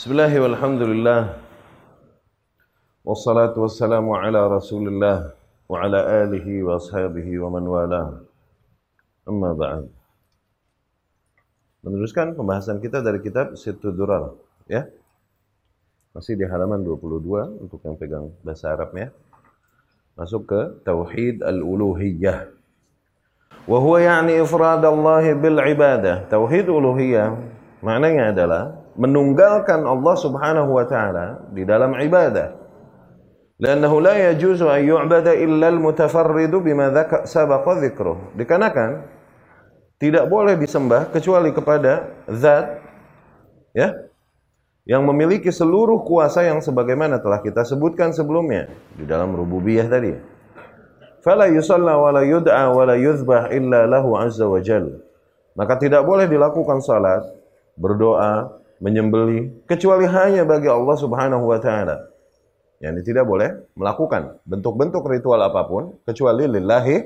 Bismillah walhamdulillah Wassalatu wassalamu ala rasulillah Wa ala alihi wa ashabihi wa man wala Amma ba'd Meneruskan pembahasan kita dari kitab Sittu Durar ya. Masih di halaman 22 untuk yang pegang bahasa Arabnya. Masuk ke Tauhid Al-Uluhiyah. Wa huwa ya'ni ifrad Allah bil ibadah. Tauhid uluhiyah maknanya adalah menunggalkan Allah Subhanahu wa taala di dalam ibadah. Lannahu la yajuzu an yu'bada illa al-mutafarridu bima sabaqa dzikruh. Dikarenakan tidak boleh disembah kecuali kepada zat ya yang memiliki seluruh kuasa yang sebagaimana telah kita sebutkan sebelumnya di dalam rububiyah tadi. Fala yusalla wa la yud'a wa la yuzbah illa lahu azza wa jal. Maka tidak boleh dilakukan salat, berdoa, menyembeli kecuali hanya bagi Allah Subhanahu wa taala. Yani tidak boleh melakukan bentuk-bentuk ritual apa pun kecuali lillahi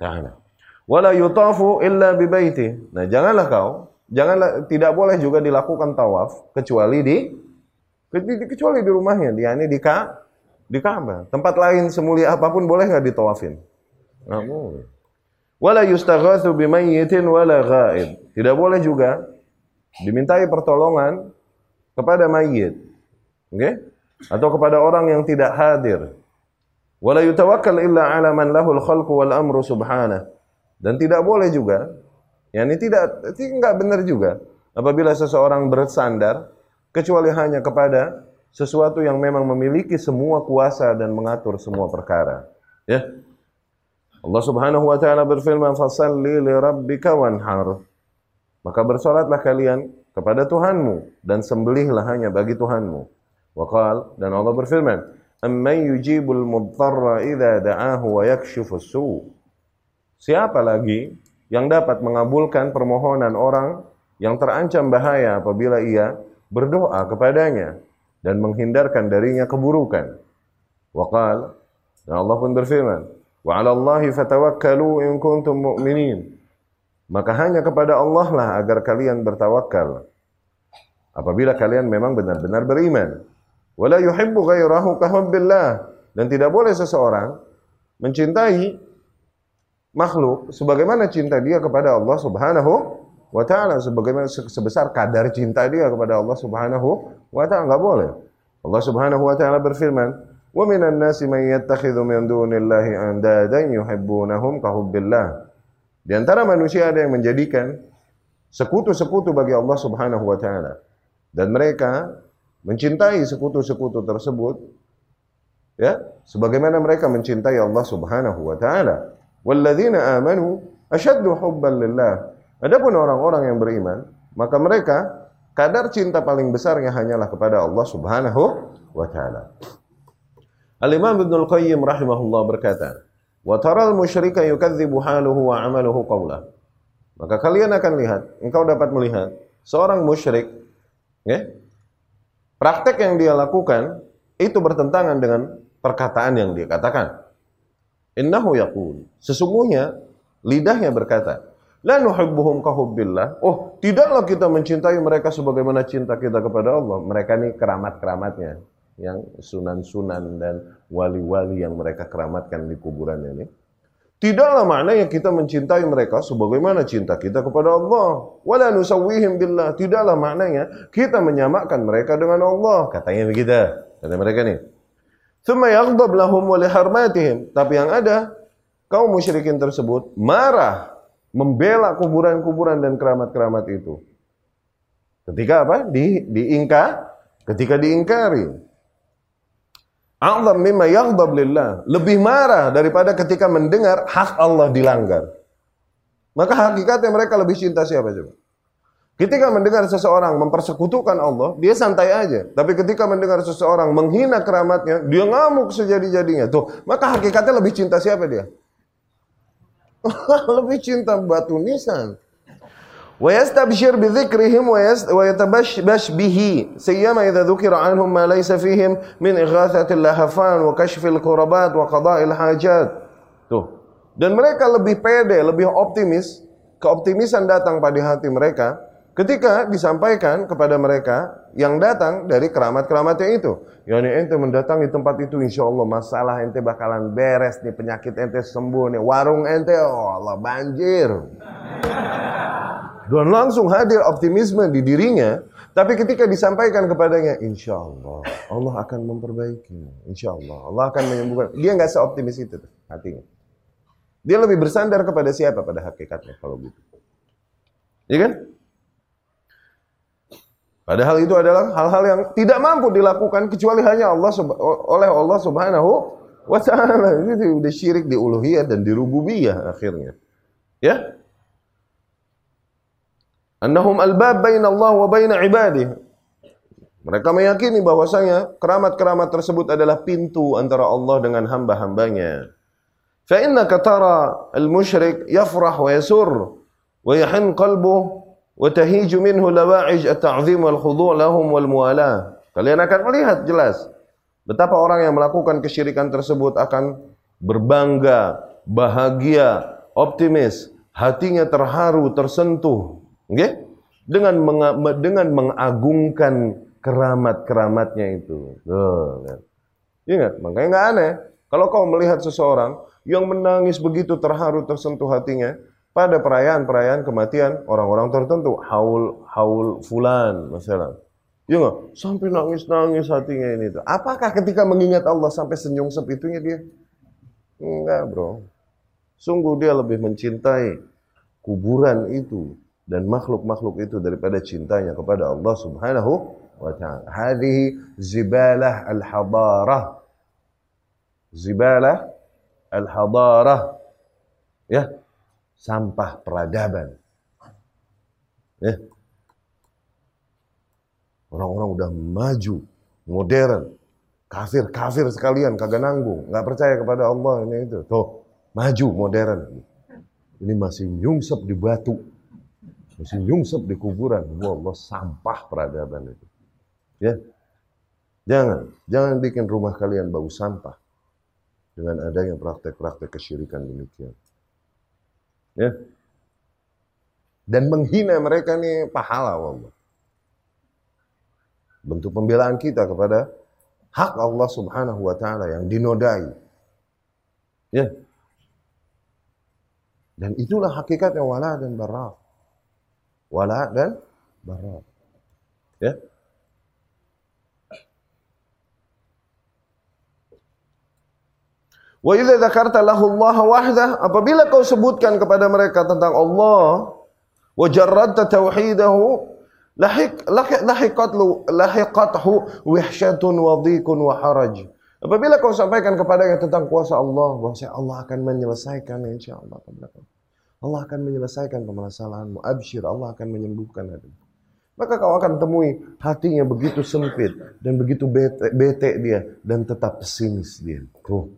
taala. Wala yutafu illa bi baiti. Nah, janganlah kau Janganlah tidak boleh juga dilakukan tawaf kecuali di kecuali di rumahnya, dia ini di Ka di Ka'bah. Tempat lain semulia apa pun boleh nggak ditawafin? Nggak boleh. Wala yustaghatsu bimayyitin wala ghaib. Tidak boleh juga dimintai pertolongan kepada mayit. Oke? Okay? Atau kepada orang yang tidak hadir. Wala yutawakkal illa ala man lahul khalqu wal amru subhanahu. Dan tidak boleh juga Ya, ini tidak ini enggak benar juga. Apabila seseorang bersandar kecuali hanya kepada sesuatu yang memang memiliki semua kuasa dan mengatur semua perkara. Ya. Allah Subhanahu wa taala berfirman, "Fashalli li rabbika wanhar." Maka bersolatlah kalian kepada Tuhanmu dan sembelihlah hanya bagi Tuhanmu. Waqal dan Allah berfirman, "Amman yujibul mudtarra idza da'ahu wa yakshifu su." Siapa lagi yang dapat mengabulkan permohonan orang yang terancam bahaya apabila ia berdoa kepadanya dan menghindarkan darinya keburukan. Waqal dan Allah pun berfirman, "Wa 'ala Allahi fatawakkalu in kuntum mu'minin." Maka hanya kepada Allah lah agar kalian bertawakal. Apabila kalian memang benar-benar beriman. Wala yuhibbu ghairahu kahubbillah. Dan tidak boleh seseorang mencintai makhluk sebagaimana cinta dia kepada Allah Subhanahu wa taala sebagaimana sebesar kadar cinta dia kepada Allah Subhanahu wa taala enggak boleh. Allah Subhanahu wa taala berfirman, "Wa minan nasi man yattakhidhu min dunillahi andadan yuhibbunahum hubbillah." Di antara manusia ada yang menjadikan sekutu-sekutu bagi Allah Subhanahu wa taala dan mereka mencintai sekutu-sekutu tersebut ya sebagaimana mereka mencintai Allah Subhanahu wa taala. Walladzina amanu asyaddu hubban lillah. Adapun orang-orang yang beriman, maka mereka kadar cinta paling besarnya hanyalah kepada Allah Subhanahu wa taala. Al-Imam Ibnu Al-Qayyim rahimahullah berkata, "Wa taral musyrika yukadzibu haluhu wa amaluhu qawla." Maka kalian akan lihat, engkau dapat melihat seorang musyrik, ya, praktek yang dia lakukan itu bertentangan dengan perkataan yang dia katakan. Innahu yaqul. Sesungguhnya lidahnya berkata, La nuhibbuhum kahubbillah. Oh, tidaklah kita mencintai mereka sebagaimana cinta kita kepada Allah. Mereka ini keramat-keramatnya. Yang sunan-sunan dan wali-wali yang mereka keramatkan di kuburan ini. Tidaklah maknanya kita mencintai mereka sebagaimana cinta kita kepada Allah. Wala nusawwihim billah. Tidaklah maknanya kita menyamakan mereka dengan Allah. Katanya begitu. Kata mereka nih. Thumma yaghdab lahum wa liharmatihim. Tapi yang ada, kaum musyrikin tersebut marah, membela kuburan-kuburan dan keramat-keramat itu. Ketika apa? Di, diingka, ketika diingkari. A'zam mimma yaghdab lillah. Lebih marah daripada ketika mendengar hak Allah dilanggar. Maka hakikatnya mereka lebih cinta siapa coba? Ketika mendengar seseorang mempersekutukan Allah, dia santai aja. Tapi ketika mendengar seseorang menghina keramatnya, dia ngamuk sejadi-jadinya. Tuh, maka hakikatnya lebih cinta siapa dia? lebih cinta batu nisan. Yatabash bihi sayyama idza dzukira anhum ma laysa fihim min ighathati lahafan wa kashfil kurabat wa qada'il hajat. Tuh. Dan mereka lebih pede, lebih optimis, keoptimisan datang pada hati mereka Ketika disampaikan kepada mereka yang datang dari keramat-keramatnya itu. Yani ente mendatangi tempat itu insya Allah masalah ente bakalan beres nih penyakit ente sembuh nih warung ente oh Allah banjir. Dan langsung hadir optimisme di dirinya. Tapi ketika disampaikan kepadanya, insya Allah Allah akan memperbaiki. Insya Allah Allah akan menyembuhkan. Dia nggak seoptimis itu tuh, hatinya. Dia lebih bersandar kepada siapa pada hakikatnya kalau gitu. Iya kan? Padahal itu adalah hal-hal yang tidak mampu dilakukan kecuali hanya Allah oleh Allah Subhanahu wa taala. Itu udah syirik di uluhiyah dan di rububiyah akhirnya. Ya? Annahum albab baina Allah wa baina ibadih. Mereka meyakini bahwasanya keramat-keramat tersebut adalah pintu antara Allah dengan hamba-hambanya. Fa innaka tara al-musyrik yafrah wa yasur wa yahin qalbuhu wa tahiju minhu lawa'ij at-ta'zim wal khudu' lahum wal muwalah. Kalian akan melihat jelas betapa orang yang melakukan kesyirikan tersebut akan berbangga, bahagia, optimis, hatinya terharu, tersentuh okay? dengan meng dengan mengagungkan keramat-keramatnya itu. Oh, Ingat, makanya nggak aneh kalau kau melihat seseorang yang menangis begitu terharu, tersentuh hatinya, pada perayaan-perayaan kematian orang-orang tertentu. Haul haul fulan misalnya. Ya? Sampai nangis-nangis hatinya ini tuh. Apakah ketika mengingat Allah sampai senyum sepitunya dia? Enggak, Bro. Sungguh dia lebih mencintai kuburan itu dan makhluk-makhluk itu daripada cintanya kepada Allah Subhanahu wa taala. Hadhihi zibalah al-hadarah. Zibalah al-hadarah. Ya, sampah peradaban. Ya. Orang-orang udah maju, modern, kafir-kafir sekalian, kagak nanggung, nggak percaya kepada Allah ini itu. Tuh, maju modern. Ini masih nyungsep di batu, masih nyungsep di kuburan. Allah sampah peradaban itu. Ya, jangan, jangan bikin rumah kalian bau sampah dengan adanya praktek-praktek kesyirikan demikian. Ya. Dan menghina mereka nih pahala Allah. Bentuk pembelaan kita kepada hak Allah Subhanahu wa taala yang dinodai. Ya. Dan itulah hakikatnya wala dan bara. Wala dan bara. Ya. Wa idza dzakarta Allah wahdah, apabila kau sebutkan kepada mereka tentang Allah, wa jarradta tauhidahu, lahiq lahiqat lu lahiqathu wahsyatun wa dhiqun wa haraj. Apabila kau sampaikan kepadanya tentang kuasa Allah, bahwa Allah akan menyelesaikan insyaallah Allah akan menyelesaikan permasalahanmu. Absyir, Allah akan menyembuhkan hati. Maka kau akan temui hatinya begitu sempit dan begitu bete, bete dia dan tetap pesimis dia. Tuh.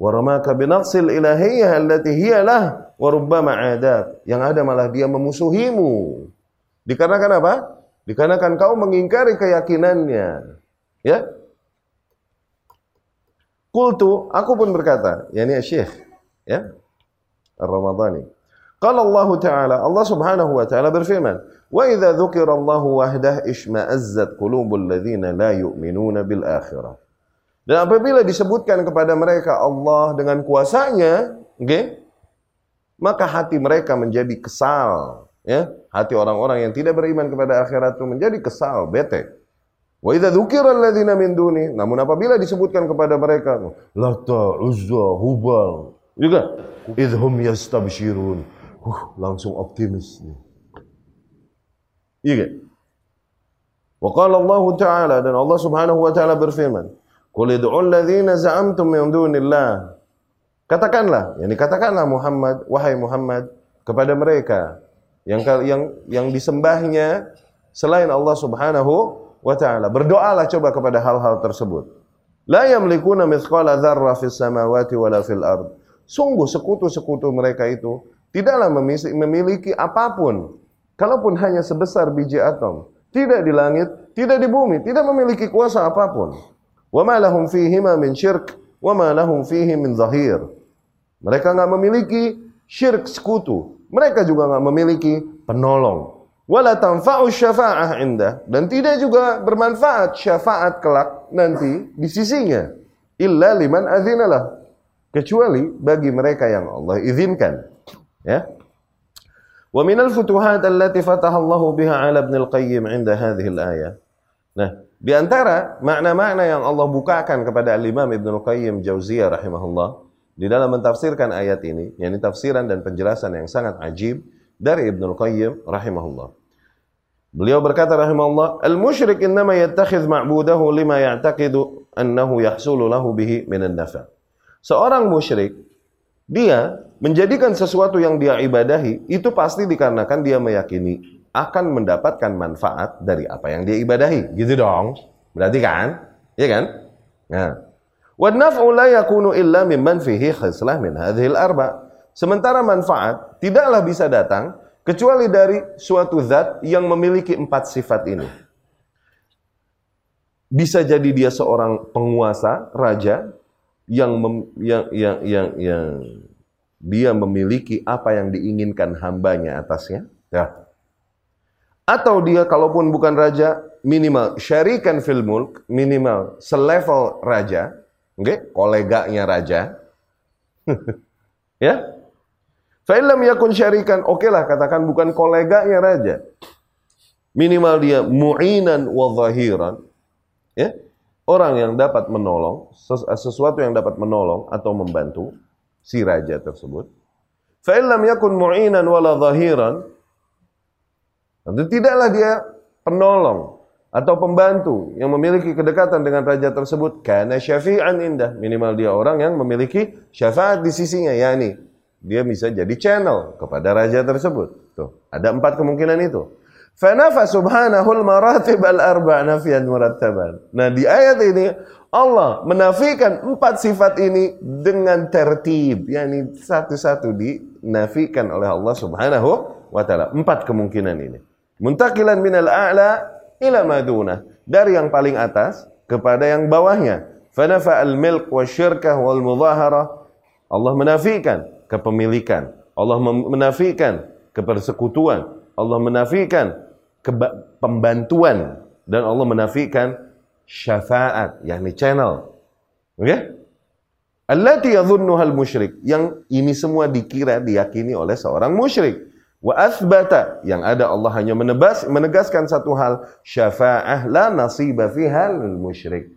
Waramaka binaqsil ilahiyah allati hiya lah wa rubbama adat. Yang ada malah dia memusuhimu. Dikarenakan apa? Dikarenakan kau mengingkari keyakinannya. Ya? Qultu, aku pun berkata, yakni Syekh, ya. Ar-Ramadhani. Qala Allah Ta'ala, Allah Subhanahu wa Ta'ala berfirman, "Wa idza dzukira Allah wahdah ishma'azzat qulubul ladzina la yu'minuna bil akhirah." Dan apabila disebutkan kepada mereka Allah dengan kuasanya, okay, maka hati mereka menjadi kesal. Ya, hati orang-orang yang tidak beriman kepada akhirat itu menjadi kesal, bete. Wa idza dzukira alladziina min duni, namun apabila disebutkan kepada mereka Lata, Uzza, Hubal, juga idhum yastabshirun. Uh, langsung optimis nih. Iya. Wa qala Allah Ta'ala dan Allah Subhanahu wa taala berfirman, Qul id'ul ladzina za'amtum min dunillah. Katakanlah, yani katakanlah Muhammad, wahai Muhammad kepada mereka yang yang yang disembahnya selain Allah Subhanahu wa taala. Berdoalah coba kepada hal-hal tersebut. La yamlikuna mithqala dzarra fis samawati wala fil ard. Sungguh sekutu-sekutu mereka itu tidaklah memiliki apa pun, kalaupun hanya sebesar biji atom. Tidak di langit, tidak di bumi, tidak memiliki kuasa apa pun. Wa ma lahum fihima min syirk, wa ma lahum fihi min zahir. Mereka nggak memiliki syirk sekutu. Mereka juga nggak memiliki penolong wala tanfa'u syafa'ah indah dan tidak juga bermanfaat syafaat kelak nanti di sisinya illa liman adzinalah Kecuali bagi mereka yang Allah izinkan. Ya. Wa minal futuhat allati fataha Allah biha ala Ibn al-Qayyim inda hadhihi al-ayah. Nah, di antara makna-makna yang Allah bukakan kepada Al-Imam Ibn al-Qayyim Jauziyah rahimahullah di dalam mentafsirkan ayat ini, yakni tafsiran dan penjelasan yang sangat ajib dari Ibn al-Qayyim rahimahullah. Beliau berkata rahimahullah, "Al-musyrik innama yattakhidh ma'budahu lima ya'taqidu annahu yahsulu lahu bihi minan nafa." Seorang musyrik dia menjadikan sesuatu yang dia ibadahi itu pasti dikarenakan dia meyakini akan mendapatkan manfaat dari apa yang dia ibadahi. Gitu dong. Berarti kan? Ya kan? Nah. Wa naf'u la yakunu illa mimman fihi khislah min hadhil arba. Sementara manfaat tidaklah bisa datang kecuali dari suatu zat yang memiliki empat sifat ini. Bisa jadi dia seorang penguasa, raja yang mem, yang, yang yang yang dia memiliki apa yang diinginkan hambanya atasnya. Ya. Atau dia kalaupun bukan raja, minimal syarikan fil mulk, minimal selevel raja, okay? koleganya raja. ya, Fa'ilam yakun syarikan, oke lah katakan bukan koleganya raja. Minimal dia mu'inan wa zahiran. Ya? Orang yang dapat menolong, sesuatu yang dapat menolong atau membantu si raja tersebut. Fa'ilam yakun mu'inan wa zahiran. Tentu tidaklah dia penolong atau pembantu yang memiliki kedekatan dengan raja tersebut karena syafi'an indah minimal dia orang yang memiliki syafaat di sisinya yakni dia bisa jadi channel kepada raja tersebut. Tuh, ada empat kemungkinan itu. Fanafa subhanahul maratib al-arba' nafiyan murattaban. Nah, di ayat ini Allah menafikan empat sifat ini dengan tertib, yakni satu-satu dinafikan oleh Allah Subhanahu wa taala. Empat kemungkinan ini. Muntakilan minal a'la ila maduna. Dari yang paling atas kepada yang bawahnya. Fanafa al-milk wa syirkah wal mudahara. Allah menafikan kepemilikan. Allah menafikan kepersekutuan. Allah menafikan pembantuan dan Allah menafikan syafaat, yakni channel. Oke? Okay? Allati yadhunnuha al-musyrik. Yang ini semua dikira diyakini oleh seorang musyrik. Wa athbata yang ada Allah hanya menebas, menegaskan satu hal, syafa'ah la nasiba fiha musyrik.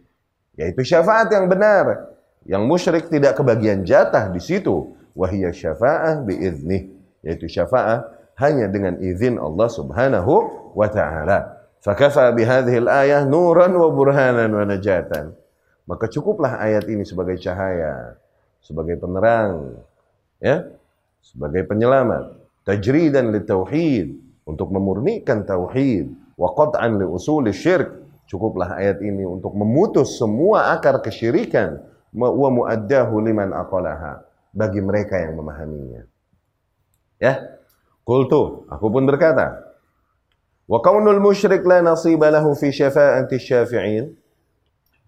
Yaitu syafaat yang benar. Yang musyrik tidak kebagian jatah di situ wahiyya syafa'ah biiznih yaitu syafa'ah hanya dengan izin Allah Subhanahu wa taala. Fakafa bihadhihi al-ayah nuran wa burhanan wa najatan. Maka cukuplah ayat ini sebagai cahaya, sebagai penerang, ya, sebagai penyelamat, tajridan li tauhid untuk memurnikan tauhid, wa qat'an li usul syirk. Cukuplah ayat ini untuk memutus semua akar kesyirikan wa muaddahu liman aqalaha bagi mereka yang memahaminya. Ya. Qultu, aku pun berkata, wa kaunul musyrik la nasiba fi syafa'ati syafi'in.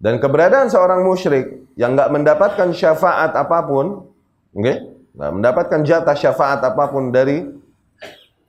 Dan keberadaan seorang musyrik yang enggak mendapatkan syafaat apa pun? Okay? Enggak mendapatkan jatah syafaat apa pun dari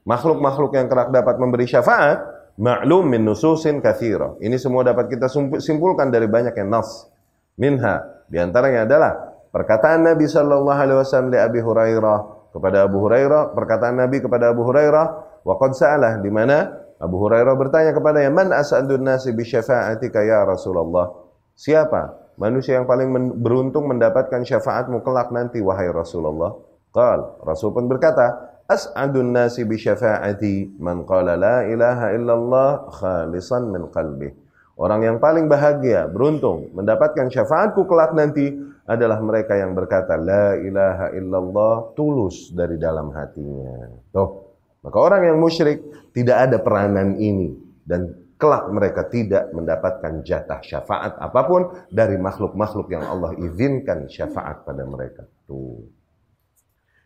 makhluk-makhluk yang kerap dapat memberi syafaat, ma'lum min nususin kathira. Ini semua dapat kita simpulkan dari banyak yang nas. Minha, di antaranya adalah Perkataan Nabi sallallahu alaihi wasallam li Abi Hurairah kepada Abu Hurairah, perkataan Nabi kepada Abu Hurairah, wa qad sa'alah di mana Abu Hurairah bertanya kepadanya, "Man as'adun nasi bi syafa'atika ya Rasulullah?" Siapa manusia yang paling beruntung mendapatkan syafaatmu kelak nanti wahai Rasulullah? Qal, Rasul pun berkata, "As'adun nasi bi syafa'ati man qala la ilaha illallah khalisan min qalbi." Orang yang paling bahagia, beruntung mendapatkan syafaatku kelak nanti adalah mereka yang berkata la ilaha illallah tulus dari dalam hatinya. Tuh. Maka orang yang musyrik tidak ada peranan ini dan kelak mereka tidak mendapatkan jatah syafaat apa pun dari makhluk-makhluk yang Allah izinkan syafaat pada mereka. Tuh.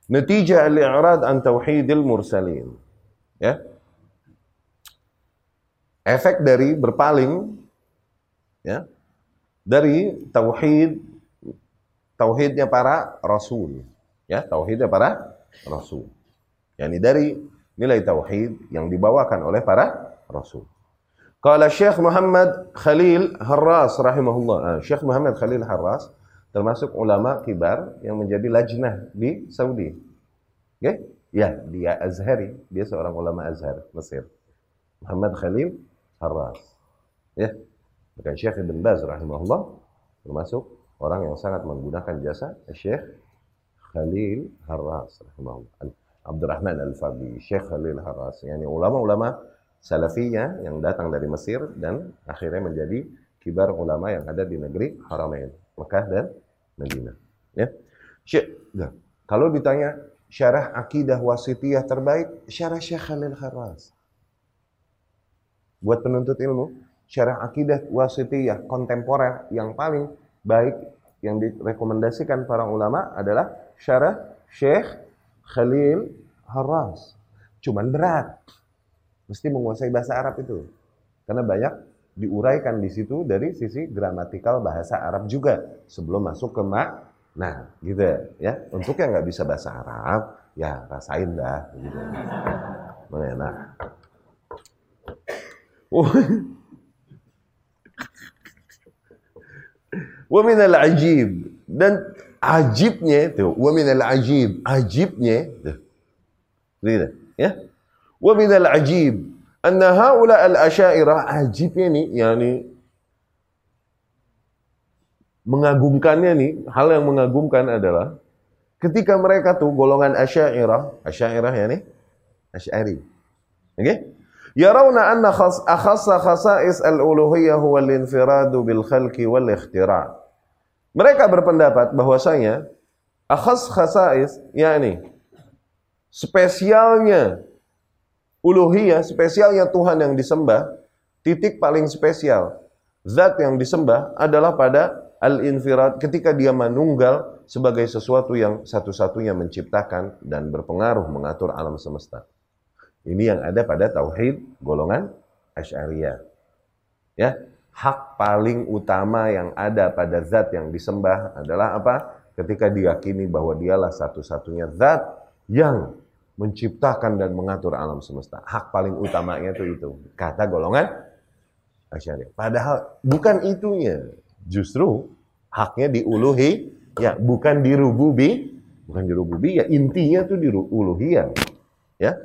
Natijah al-i'rad an tauhidil mursalin. Ya. Efek dari berpaling ya dari tauhid tauhidnya para rasul. Ya, tauhidnya para rasul. Yani dari nilai tauhid yang dibawakan oleh para rasul. Qala Syekh Muhammad Khalil Harras rahimahullah. Ah, Syekh Muhammad Khalil Harras termasuk ulama kibar yang menjadi lajnah di Saudi. Oke? Okay? Ya, dia Azhari, dia seorang ulama Azhar Mesir. Muhammad Khalil Harras. Ya. Bukan Syekh Ibn Baz rahimahullah termasuk orang yang sangat menggunakan jasa Syekh Khalil Harras rahimahullah. Abdurrahman Al-Fabi, Syekh Khalil Harras, yani ulama-ulama salafiyah yang datang dari Mesir dan akhirnya menjadi kibar ulama yang ada di negeri Haramain, Mekah dan Madinah. Ya. Syekh, nah, kalau ditanya syarah akidah wasitiyah terbaik, syarah Syekh Khalil Harras. Buat penuntut ilmu, syarah akidah wasitiyah kontemporer yang paling baik yang direkomendasikan para ulama adalah syarah Syekh Khalil Harras. Cuman berat mesti menguasai bahasa Arab itu. Karena banyak diuraikan di situ dari sisi gramatikal bahasa Arab juga sebelum masuk ke mak. Nah, gitu ya. Untuk yang nggak bisa bahasa Arab, ya rasain dah. Gitu. Nah, Wa min al-ajib dan ajibnya itu wa min al-ajib ajibnya tuh. Lihat ya Wa minal ajib anna haula al-asyairah ajibnya nih yakni mengagumkannya nih, hal yang mengagumkan adalah ketika mereka tuh golongan asyairah, asyairah ya nih, asy'ari. Oke? Okay? Yarawna anna khas akhassa khasa'is al-uluhiyyah huwa al-infiradu bil khalqi wal ikhtira'. Mereka berpendapat bahwasanya akhas khasa'is yakni spesialnya uluhiyah, spesialnya Tuhan yang disembah, titik paling spesial. Zat yang disembah adalah pada al-infirad ketika dia menunggal sebagai sesuatu yang satu-satunya menciptakan dan berpengaruh mengatur alam semesta. Ini yang ada pada tauhid golongan Asy'ariyah. Ya, hak paling utama yang ada pada zat yang disembah adalah apa? Ketika diyakini bahwa dialah satu-satunya zat yang menciptakan dan mengatur alam semesta. Hak paling utamanya itu itu. Kata golongan Asy'ariyah. Padahal bukan itunya. Justru haknya diuluhi, ya bukan dirububi, bukan dirububi, ya intinya itu di uluhiyah. Ya.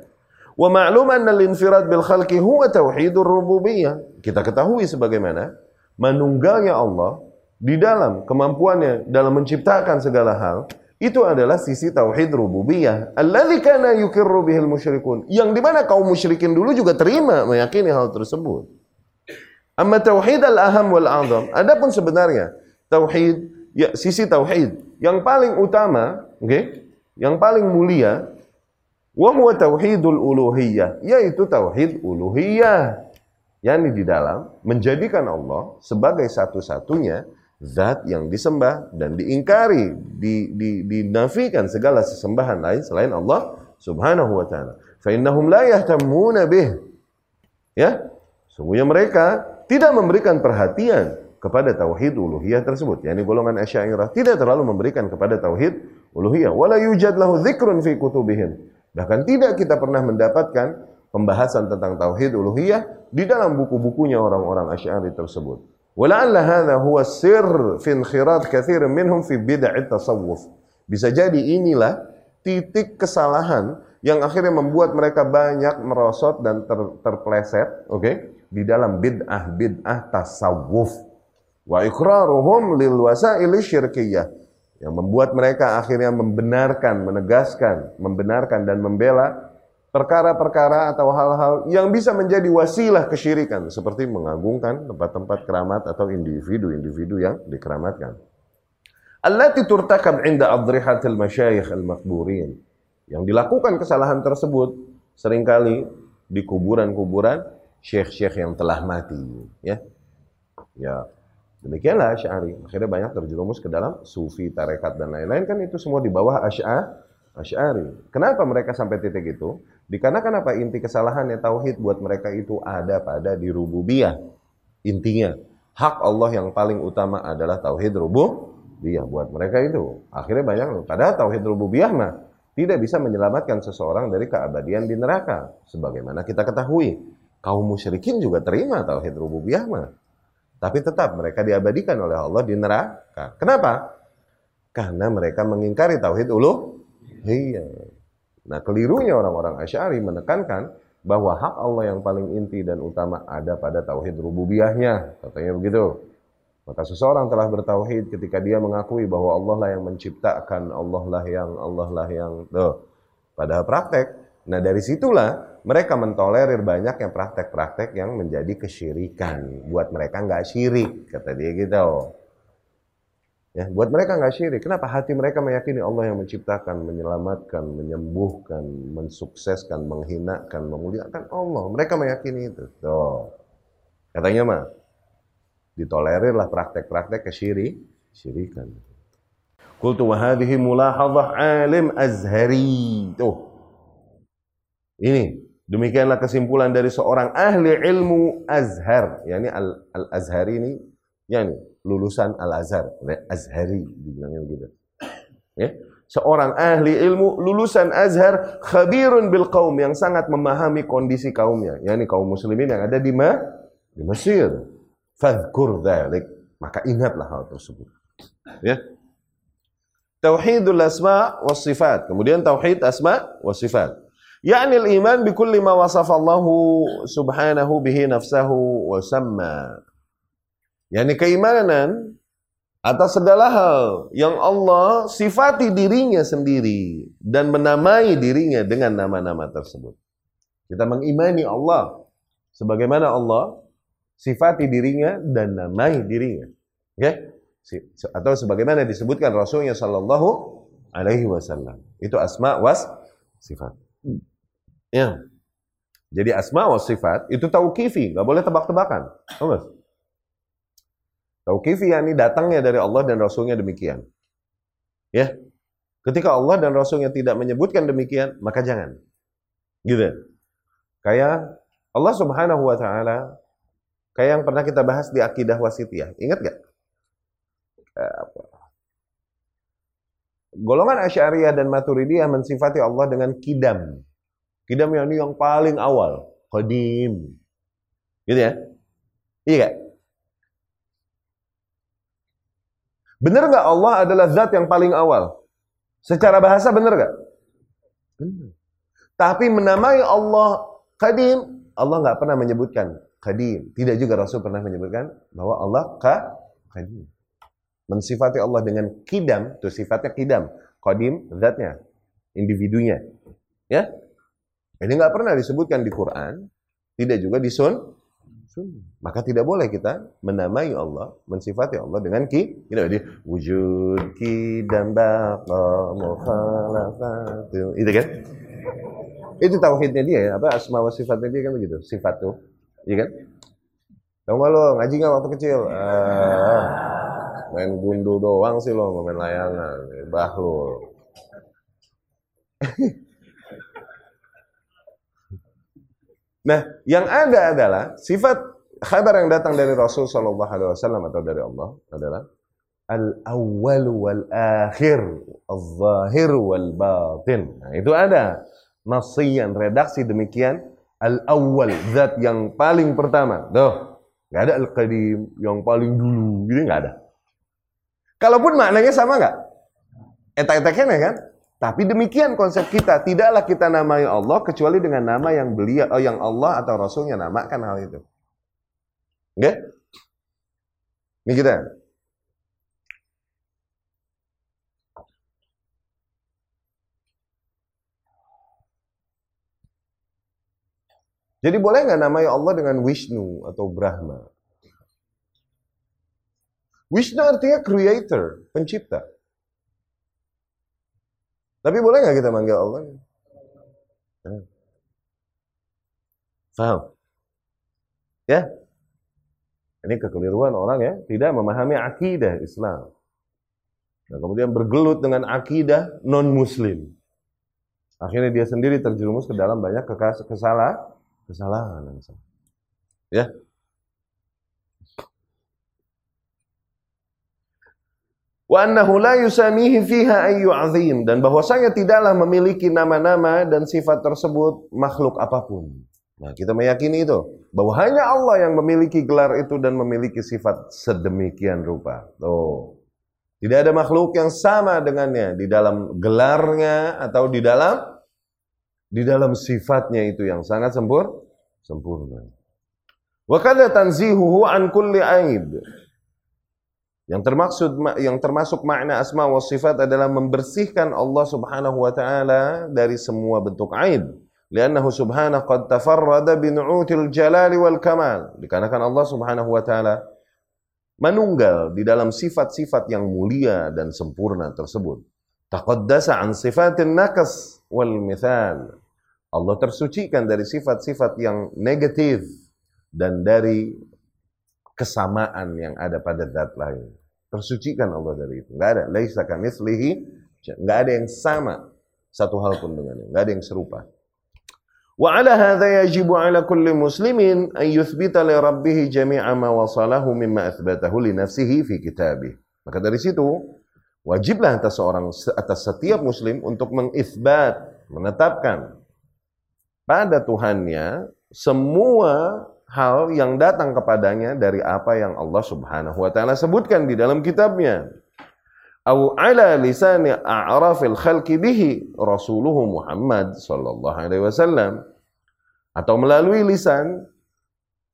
Wa ma'lum anna al-infirad bil khalqi huwa tauhidur rububiyah. Kita ketahui sebagaimana menunggalnya Allah di dalam kemampuannya dalam menciptakan segala hal itu adalah sisi tauhid rububiyah. Alladzi kana yukirru bihil musyrikun. Yang di mana kaum musyrikin dulu juga terima meyakini hal tersebut. Amma tauhid al-aham wal azam. Adapun sebenarnya tauhid ya sisi tauhid yang paling utama, oke? Okay? Yang paling mulia wa huwa tauhidul uluhiyah, yaitu tauhid uluhiyah. Yani di dalam menjadikan Allah sebagai satu-satunya zat yang disembah dan diingkari, di, di, dinafikan segala sesembahan lain selain Allah Subhanahu wa taala. Fa innahum la yahtamuna bih. Ya. Sungguhnya mereka tidak memberikan perhatian kepada tauhid uluhiyah tersebut. Yani golongan Asy'ariyah tidak terlalu memberikan kepada tauhid uluhiyah. Wala yujad lahu dzikrun fi kutubihim. Bahkan tidak kita pernah mendapatkan pembahasan tentang tauhid uluhiyah di dalam buku-bukunya orang-orang Asy'ari tersebut. Wala'alla hadha huwa sir fi inkhirat katsir minhum fi bid'at tasawuf. Bisa jadi inilah titik kesalahan yang akhirnya membuat mereka banyak merosot dan ter, terpleset, oke, okay? di dalam bid'ah bid'ah tasawuf. Wa iqraruhum lil wasail syirkiyah yang membuat mereka akhirnya membenarkan, menegaskan, membenarkan dan membela perkara-perkara atau hal-hal yang bisa menjadi wasilah kesyirikan seperti mengagungkan tempat-tempat keramat atau individu-individu yang dikeramatkan. Allati turtakab inda adrihatil masyayikh al-makburin. Yang dilakukan kesalahan tersebut sering kali di kuburan-kuburan syekh-syekh yang telah mati, ya. Ya, demikianlah Asy'ari. Akhirnya banyak terjerumus ke dalam sufi, tarekat dan lain-lain kan itu semua di bawah Asy'ari. Kenapa mereka sampai titik itu? Dikarenakan apa inti kesalahannya tauhid buat mereka itu ada pada di rububiyah. Intinya hak Allah yang paling utama adalah tauhid rububiyah buat mereka itu. Akhirnya banyak padahal tauhid rububiyah mah tidak bisa menyelamatkan seseorang dari keabadian di neraka. Sebagaimana kita ketahui, kaum musyrikin juga terima tauhid rububiyah mah. Tapi tetap mereka diabadikan oleh Allah di neraka. Kenapa? Karena mereka mengingkari tauhid uluh. Iya. Nah, kelirunya orang-orang Asy'ari menekankan bahwa hak Allah yang paling inti dan utama ada pada tauhid rububiyahnya, katanya begitu. Maka seseorang telah bertauhid ketika dia mengakui bahwa Allah lah yang menciptakan, Allah lah yang, Allah lah yang, tuh. Padahal praktek. Nah dari situlah mereka mentolerir banyak yang praktek-praktek yang menjadi kesyirikan. Buat mereka nggak syirik, kata dia gitu. Ya, buat mereka nggak syirik. Kenapa hati mereka meyakini Allah yang menciptakan, menyelamatkan, menyembuhkan, mensukseskan, menghinakan, memuliakan Allah. Mereka meyakini itu. Tuh. Katanya mah, ditolerir lah praktek-praktek kesyirik, syirikan. Kultu wa hadhihi mulahadhah alim azhari. Tuh. Ini demikianlah kesimpulan dari seorang ahli ilmu Azhar, yakni al, al Azhari ini yakni lulusan Al Azhar, Azhari dibilangnya begitu. Ya. Seorang ahli ilmu lulusan Azhar khabirun bil kaum yang sangat memahami kondisi kaumnya, yakni kaum muslimin yang ada di Ma di Mesir. Fadhkur dhalik. Maka ingatlah hal tersebut. Ya. Tauhidul asma was sifat. Kemudian tauhid asma was sifat. Yakni al-iman bi kulli ma wasafa Allah subhanahu bihi nafsahu wa samma. Yani keimanan atas segala hal yang Allah sifati dirinya sendiri dan menamai dirinya dengan nama-nama tersebut. Kita mengimani Allah sebagaimana Allah sifati dirinya dan namai dirinya. Oke? Okay? Atau sebagaimana disebutkan Rasulnya Shallallahu Alaihi Wasallam. Itu asma was sifat. Ya. Jadi asma was sifat itu tauqifi, nggak boleh tebak-tebakan. Tahu Tauqifi yakni datangnya dari Allah dan Rasulnya demikian. Ya. Ketika Allah dan Rasulnya tidak menyebutkan demikian, maka jangan. Gitu. Kayak Allah Subhanahu wa taala Kayak yang pernah kita bahas di akidah wasitiyah. Ingat gak? Golongan Asy'ariyah dan Maturidiyah mensifati Allah dengan kidam. Kidam yang ini yang paling awal, qadim. Gitu ya? Iya gak? Benar gak Allah adalah zat yang paling awal? Secara bahasa benar gak? Benar. Tapi menamai Allah qadim, Allah nggak pernah menyebutkan qadim. Tidak juga Rasul pernah menyebutkan bahwa Allah qadim. Mensifati Allah dengan kidam, itu sifatnya kidam. Qadim, zatnya, individunya. Ya, ini nggak pernah disebutkan di Quran, tidak juga di sun, Maka tidak boleh kita menamai Allah, mensifati Allah dengan ki, you know, di wujud kidam baqa mukhalafatu. Itu kan? Itu tauhidnya dia ya, apa asma wa sifatnya dia kan begitu. Sifat tuh Iya kan? Tahu nggak lo ngaji nggak waktu kecil? Ah, main gundu doang sih lo, main layangan, bahlul. nah, yang ada adalah sifat kabar yang datang dari Rasul Shallallahu Alaihi Wasallam atau dari Allah adalah al awal wal akhir, al zahir wal batin. Nah, itu ada nasiyan redaksi demikian Al-awwal, zat yang paling pertama. Tuh, nggak ada al-qadim yang paling dulu, gitu nggak ada. Kalaupun maknanya sama nggak? Etak-etaknya kan? Tapi demikian konsep kita. Tidaklah kita namai Allah kecuali dengan nama yang beliau, oh, yang Allah atau Rasulnya namakan hal itu. Oke? Okay? Ini kita. Jadi boleh nggak namai Allah dengan Wishnu atau Brahma? Wishnu artinya creator, pencipta. Tapi boleh nggak kita manggil Allah? Nah. Paham? Ya? Ini kekeliruan orang ya, tidak memahami akidah Islam. Nah, kemudian bergelut dengan akidah non-muslim. Akhirnya dia sendiri terjerumus ke dalam banyak kesalahan kesalahan ya Wa annahu la yusamihi fiha ayyu azim dan bahwasanya tidaklah memiliki nama-nama dan sifat tersebut makhluk apa pun. Nah, kita meyakini itu bahwa hanya Allah yang memiliki gelar itu dan memiliki sifat sedemikian rupa. Tuh. Tidak ada makhluk yang sama dengannya di dalam gelarnya atau di dalam di dalam sifatnya itu yang sangat sempur, sempurna. Wa kadza tanzihuhu an kulli aib. Yang termaksud yang termasuk makna asma wa sifat adalah membersihkan Allah Subhanahu wa taala dari semua bentuk aib. Liannahu subhanahu qad tafarrada bi nu'util jalali wal kamal. Dikarenakan Allah Subhanahu wa taala manunggal di dalam sifat-sifat yang mulia dan sempurna tersebut. Taqaddasa an sifatin nakas wal mithal. Allah tersucikan dari sifat-sifat yang negatif dan dari kesamaan yang ada pada zat lain. Tersucikan Allah dari itu. Enggak ada. Laisa kamitslihi enggak ada yang sama satu hal pun dengannya. Enggak ada yang serupa. Wa ala hadza yajibu ala kulli muslimin an yuthbita li rabbih jami'a ma wasalahu mimma athbatahu li nafsihi fi kitabih. Maka dari situ wajiblah atas seorang atas setiap muslim untuk mengisbat, menetapkan pada Tuhannya semua hal yang datang kepadanya dari apa yang Allah Subhanahu wa taala sebutkan di dalam kitabnya. Au ala lisani a'rafil khalqi bihi rasuluhu Muhammad sallallahu alaihi wasallam atau melalui lisan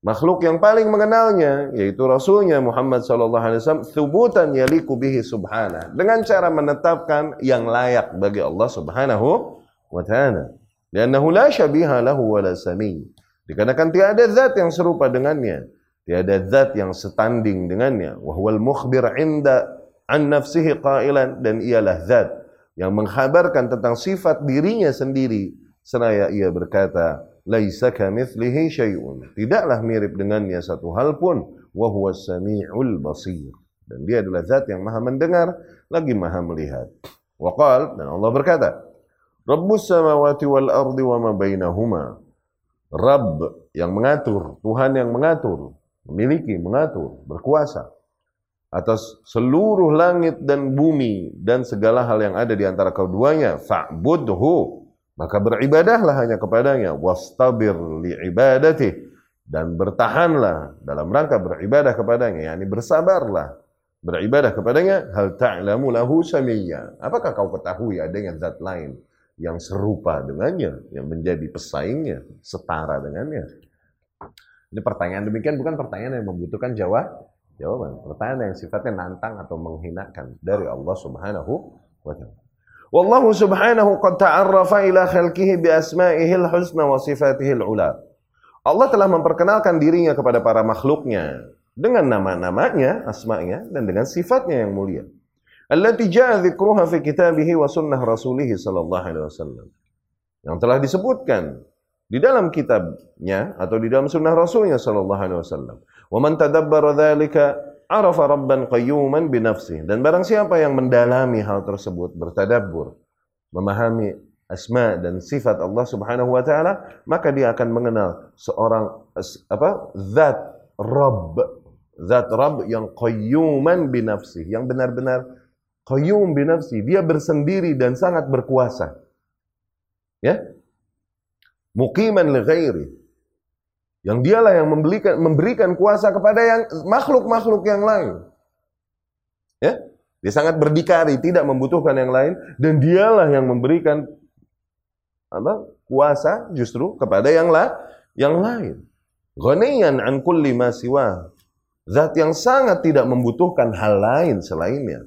makhluk yang paling mengenalnya yaitu rasulnya Muhammad sallallahu alaihi wasallam thubutan yaliku bihi subhana dengan cara menetapkan yang layak bagi Allah Subhanahu wa taala. Liannahu la syabiha lahu wa la sami. Dikarenakan tiada zat yang serupa dengannya, tiada zat yang setanding dengannya. Wahwal mukhbir inda an nafsihi qailan. Dan ialah zat yang menghabarkan tentang sifat dirinya sendiri. Seraya ia berkata laisa kamitslihi syai'un. Tidaklah mirip dengannya satu hal pun. Wa samiul basir. Dan dia adalah zat yang maha mendengar lagi maha melihat. Waqal dan Allah berkata Rabbus samawati wal ardi wa ma bainahuma Rabb yang mengatur, Tuhan yang mengatur, memiliki, mengatur, berkuasa atas seluruh langit dan bumi dan segala hal yang ada di antara keduanya. Fa'budhu. Maka beribadahlah hanya kepadanya. Wastabir li'ibadati. Dan bertahanlah dalam rangka beribadah kepadanya. Yani bersabarlah. Beribadah kepadanya. Hal ta'lamu lahu samiyya. Apakah kau ketahui adanya zat lain yang serupa dengannya, yang menjadi pesaingnya, setara dengannya? Ini pertanyaan demikian bukan pertanyaan yang membutuhkan jawab, jawaban. Pertanyaan yang sifatnya nantang atau menghinakan dari Allah Subhanahu wa taala. Wallahu subhanahu qad ta'arrafa ila khalqihi bi asma'ihil husna wa. Allah telah memperkenalkan dirinya kepada para makhluknya dengan nama-namanya, asma'nya dan dengan sifatnya yang mulia allati ja'a dzikruha fi kitabihi wa sunnah rasulih sallallahu alaihi wasallam. Yang telah disebutkan di dalam kitabnya atau di dalam sunnah rasulnya sallallahu alaihi wasallam. Wa man tadabbara dzalika arafa rabban qayyuman bi nafsihi. Dan barang siapa yang mendalami hal tersebut, bertadabbur, memahami asma dan sifat Allah Subhanahu wa taala, maka dia akan mengenal seorang apa? zat Rabb, zat Rabb yang qayyuman bi nafsihi, yang benar-benar Qayyum binafsi, dia bersendiri dan sangat berkuasa. Ya? Muqiman li ghairi. Yang dialah yang memberikan, memberikan kuasa kepada yang makhluk-makhluk yang lain. Ya? Dia sangat berdikari, tidak membutuhkan yang lain dan dialah yang memberikan apa? kuasa justru kepada yang la, yang lain. Ghaniyan an kulli ma siwa. Zat yang sangat tidak membutuhkan hal lain selainnya.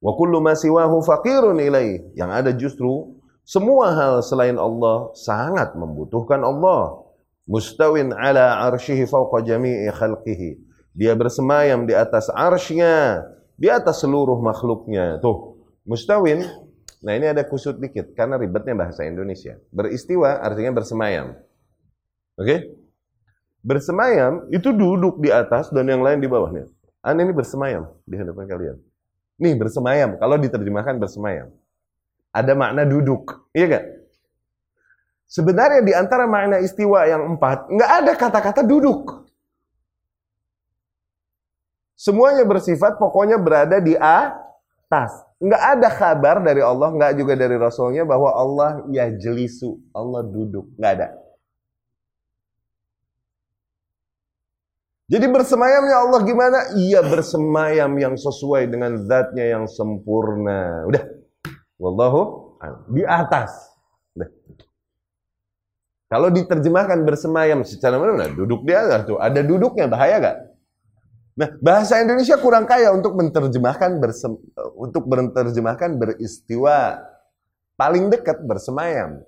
Wa kullu ma siwahu faqirun ilaih. Yang ada justru semua hal selain Allah sangat membutuhkan Allah. Mustawin ala arshihi fawqa jami'i khalqihi. Dia bersemayam di atas arsy-Nya, di atas seluruh makhluknya. Tuh, mustawin. Nah, ini ada kusut dikit karena ribetnya bahasa Indonesia. Beristiwa artinya bersemayam. Oke? Okay? Bersemayam itu duduk di atas dan yang lain di bawahnya. Anda ini bersemayam di hadapan kalian. Nih bersemayam, kalau diterjemahkan bersemayam. Ada makna duduk, iya gak? Sebenarnya di antara makna istiwa yang empat, nggak ada kata-kata duduk. Semuanya bersifat pokoknya berada di atas. Nggak ada kabar dari Allah, nggak juga dari Rasulnya bahwa Allah ya jelisu, Allah duduk, nggak ada. Jadi bersemayamnya Allah gimana? Iya bersemayam yang sesuai dengan zatnya yang sempurna. Udah. Wallahu di atas. Udah. Kalau diterjemahkan bersemayam secara mana? Duduk di atas tuh. Ada duduknya bahaya gak? Nah, bahasa Indonesia kurang kaya untuk menerjemahkan bersem, untuk menerjemahkan beristiwa. Paling dekat bersemayam.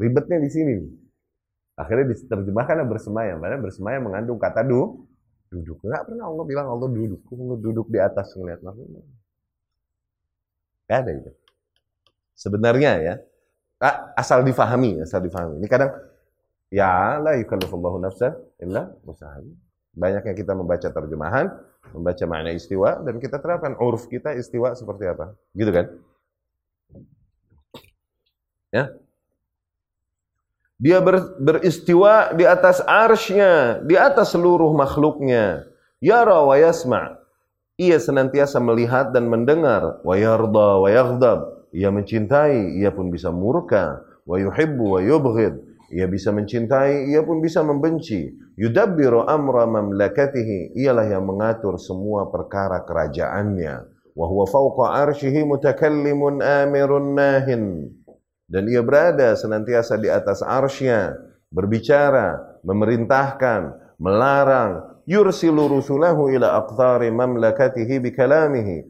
Ribetnya di sini. Akhirnya diterjemahkan bersemayam. Karena bersemayam mengandung kata du, duduk. Enggak pernah Allah bilang Allah duduk. Allah duduk di atas ngeliat makhluk. Gak ada itu. Sebenarnya ya, asal difahami, asal difahami. Ini kadang ya la yukallifullahu nafsa illa. Banyak yang kita membaca terjemahan, membaca makna istiwa dan kita terapkan uruf kita istiwa seperti apa. Gitu kan? Ya, dia ber, beristiwa di atas arsnya, di atas seluruh makhluknya. Yara wa yasma' Ia senantiasa melihat dan mendengar. Wa yarda wa yaghdab. Ia mencintai, ia pun bisa murka. Wa yuhibbu wa yubghid. Ia bisa mencintai, ia pun bisa membenci. Yudabbiru amra mamlakatihi. Ialah yang mengatur semua perkara kerajaannya. Wa huwa fawqa arshihi mutakallimun amirun nahin dan ia berada senantiasa di atas arsy berbicara, memerintahkan, melarang, yursilu rusulahu ila aqtari mamlakatihi bikalamihi.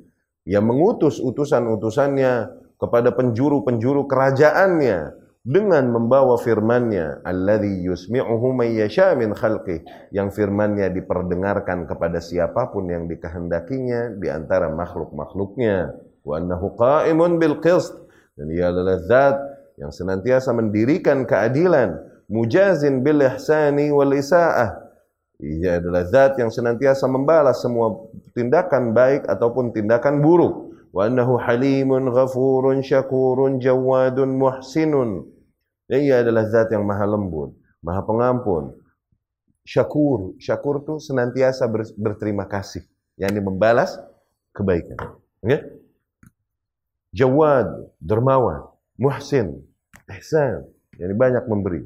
Ia mengutus utusan-utusannya kepada penjuru-penjuru kerajaannya dengan membawa firman-Nya alladzi yusmi'uhu may yasha min khalqih yang firman-Nya diperdengarkan kepada siapa pun yang dikehendakinya di antara makhluk-makhluknya wa annahu qa'imun bil qist dan ia adalah zat yang senantiasa mendirikan keadilan, mujazin bil ihsani wal isaah. Ia adalah zat yang senantiasa membalas semua tindakan baik ataupun tindakan buruk. Wa annahu halimun ghafurun syakurun jawadun muhsinun. Ia adalah zat yang maha lembut, maha pengampun. Syakur, syakur itu senantiasa ber, berterima kasih, yakni membalas kebaikan. Okay? Jawad, dermawan, muhsin, ihsan, yani banyak memberi.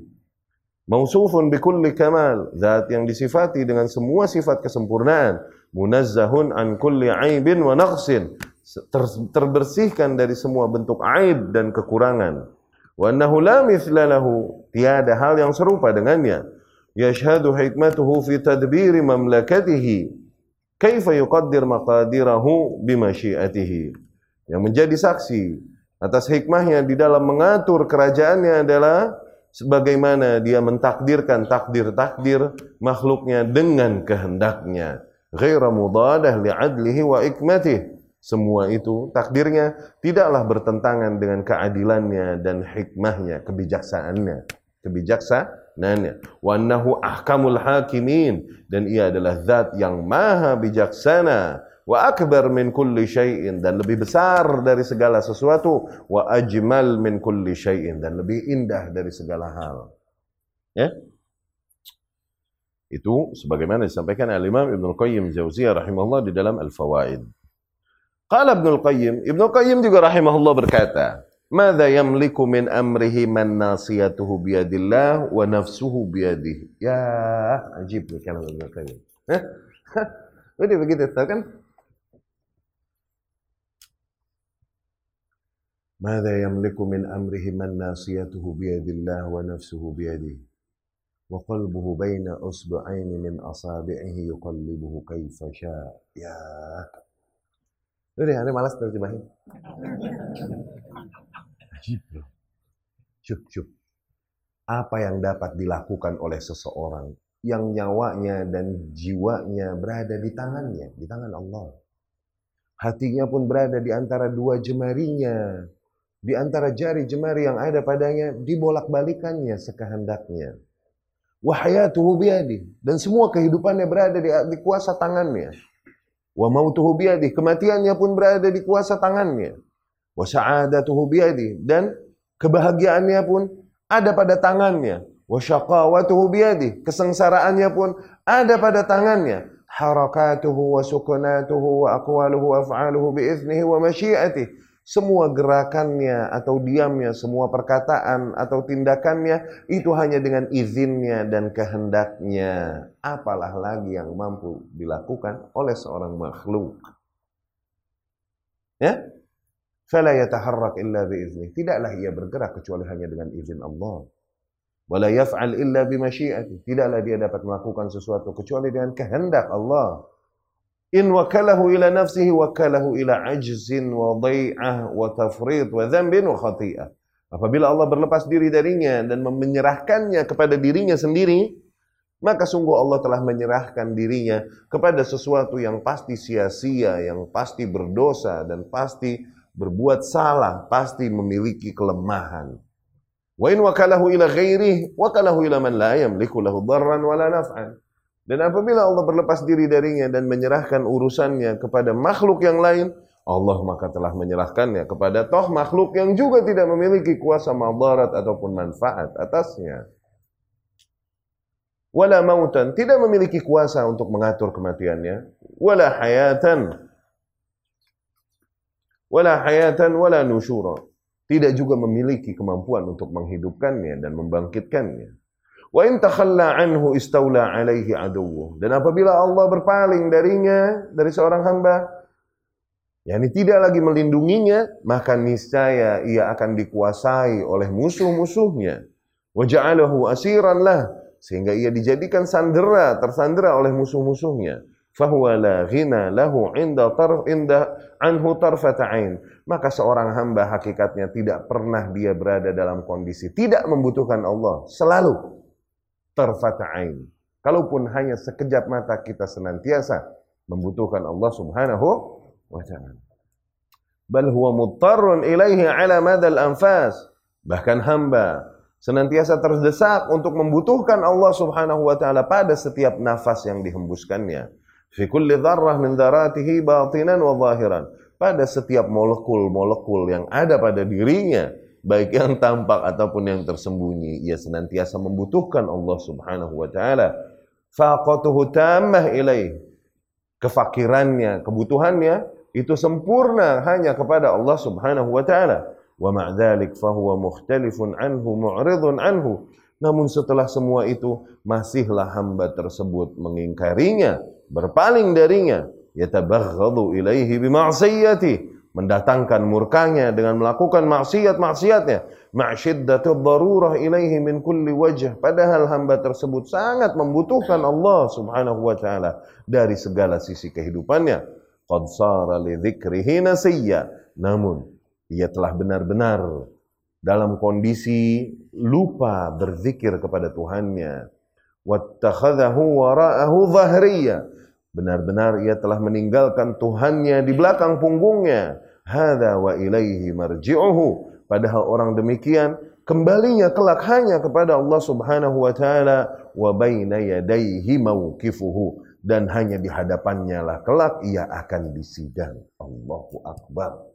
Mausufun bikulli kamal, zat yang disifati dengan semua sifat kesempurnaan. Munazzahun an kulli aibin wa naqsin, ter terbersihkan dari semua bentuk aib dan kekurangan. Wa annahu la mithla lahu, tiada hal yang serupa dengannya. Yashhadu hikmatuhu fi tadbiri mamlakatihi. Kaifa yuqaddir maqadirahu bimasyiatihi. Yang menjadi saksi atas hikmahnya di dalam mengatur kerajaannya adalah sebagaimana dia mentakdirkan takdir-takdir makhluknya dengan kehendaknya. Ghaira mudadah li'adlihi wa ikmatih. Semua itu takdirnya tidaklah bertentangan dengan keadilannya dan hikmahnya, kebijaksanaannya. Kebijaksanaannya. Wa annahu ahkamul hakimin. Dan ia adalah zat yang maha bijaksana wa akbar min kulli syai'in dan lebih besar dari segala sesuatu wa ajmal min kulli syai'in dan lebih indah dari segala hal. Ya? Itu sebagaimana disampaikan oleh Imam Ibnu Qayyim Jauziyah rahimahullah di dalam Al-Fawaid. Qala Ibnu Qayyim, Ibnu Qayyim juga rahimahullah berkata, "Madza yamliku min amrihi man nasiyatuhu biyadillah wa nafsuhu biyadihi." Ya, ajib kalau Ibnu Qayyim. Hah? Udah begitu, kan? ماذا يملك من أمره من ناصيته بيد الله ونفسه بيده وقلبه بين أصبعين من أصابعه يقلبه كيف شاء يا Udah, ini malas terjemahin. Ajib loh. Cuk, cuk. Apa yang dapat dilakukan oleh seseorang yang nyawanya dan jiwanya berada di tangannya, di tangan Allah. Hatinya pun berada di antara dua jemarinya di antara jari jemari yang ada padanya dibolak-balikannya sekehendaknya. Wahayatuhu biyadi dan semua kehidupannya berada di, di kuasa tangannya. Wa mautuhu biyadi kematiannya pun berada di kuasa tangannya. Wa sa'adatuhu biyadi dan kebahagiaannya pun ada pada tangannya. Wa syaqawatuhu biyadi kesengsaraannya pun ada pada tangannya. harakatuhu wa sukunatuhu wa aqwaluhu wa af'aluhu biiznihi wa masyiatih. Semua gerakannya atau diamnya, semua perkataan atau tindakannya itu hanya dengan izinnya dan kehendaknya. Apalah lagi yang mampu dilakukan oleh seorang makhluk. Ya? Fala yataharrak illa biizni. Tidaklah ia bergerak kecuali hanya dengan izin Allah. Wala yaf'al illa bimasyiati. Tidaklah dia dapat melakukan sesuatu kecuali dengan kehendak Allah. In wakalahu ila nafsihi wakalahu ila ajzin wa dai'ah wa tafrid wa dhanbin wa khati'ah. Apabila Allah berlepas diri darinya dan menyerahkannya kepada dirinya sendiri, maka sungguh Allah telah menyerahkan dirinya kepada sesuatu yang pasti sia-sia, yang pasti berdosa dan pasti berbuat salah, pasti memiliki kelemahan. Wa in wakalahu ila ghairihi, wakalahu ila man la yamliku lahu darran wala naf'an. Dan apabila Allah berlepas diri darinya dan menyerahkan urusannya kepada makhluk yang lain, Allah maka telah menyerahkannya kepada toh makhluk yang juga tidak memiliki kuasa madarat ataupun manfaat atasnya. Wala mautan, tidak memiliki kuasa untuk mengatur kematiannya. Wala hayatan. Wala hayatan wala nusyura tidak juga memiliki kemampuan untuk menghidupkannya dan membangkitkannya. Wa in takhalla anhu istaula alaihi aduwwu. Dan apabila Allah berpaling darinya dari seorang hamba, yakni tidak lagi melindunginya, maka niscaya ia akan dikuasai oleh musuh-musuhnya. Wa ja'alahu asiran lah sehingga ia dijadikan sandera, tersandera oleh musuh-musuhnya fahuwa la ghina lahu inda tar inda anhu tarfata ain maka seorang hamba hakikatnya tidak pernah dia berada dalam kondisi tidak membutuhkan Allah selalu tarfata ain. Kalaupun hanya sekejap mata kita senantiasa membutuhkan Allah Subhanahu wa taala. Bal huwa muttarun ilaihi ala madal anfas. Bahkan hamba senantiasa terdesak untuk membutuhkan Allah Subhanahu wa taala pada setiap nafas yang dihembuskannya. Fi kulli dzarrah min dzaratihi batinan wa zahiran. Pada setiap molekul-molekul yang ada pada dirinya, baik yang tampak ataupun yang tersembunyi, ia senantiasa membutuhkan Allah Subhanahu wa taala. Faqatuhu tammah ilaih. Kefakirannya, kebutuhannya itu sempurna hanya kepada Allah Subhanahu wa taala. Wa ma'dzalik fahuwa mukhtalifun anhu mu'ridun anhu. Namun setelah semua itu masihlah hamba tersebut mengingkarinya berpaling darinya yatabaghadu ilaihi bima'siyati mendatangkan murkanya dengan melakukan maksiat-maksiatnya. Ma'syiddatu darurah ilaihi min kulli wajh padahal hamba tersebut sangat membutuhkan Allah Subhanahu wa taala dari segala sisi kehidupannya. Qad sara li dzikrihi nasiyya. Namun ia telah benar-benar dalam kondisi lupa berzikir kepada Tuhannya. Wattakhadhahu wara'ahu dhahriyya. Benar-benar ia telah meninggalkan Tuhannya di belakang punggungnya. Hada wa ilaihi marji'uhu. Padahal orang demikian kembalinya kelak hanya kepada Allah Subhanahu wa taala wa baina yadayhi mauqifuhu dan hanya di hadapannya lah kelak ia akan disidang. Allahu akbar.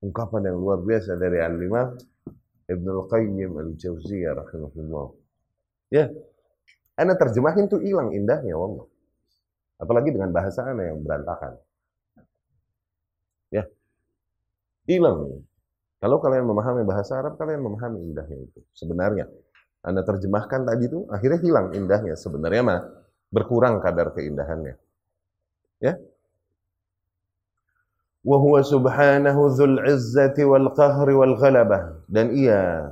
Ungkapan yang luar biasa dari Al-Imam Ibnu Al-Qayyim Al-Jauziyah rahimahullah. Ya. Ana terjemahin tuh hilang indahnya wallah. Apalagi dengan bahasa aneh yang berantakan. Ya. Hilang. Kalau kalian memahami bahasa Arab, kalian memahami indahnya itu. Sebenarnya. Anda terjemahkan tadi itu, akhirnya hilang indahnya. Sebenarnya mah berkurang kadar keindahannya. Ya. Wa huwa subhanahu izzati wal. Dan ia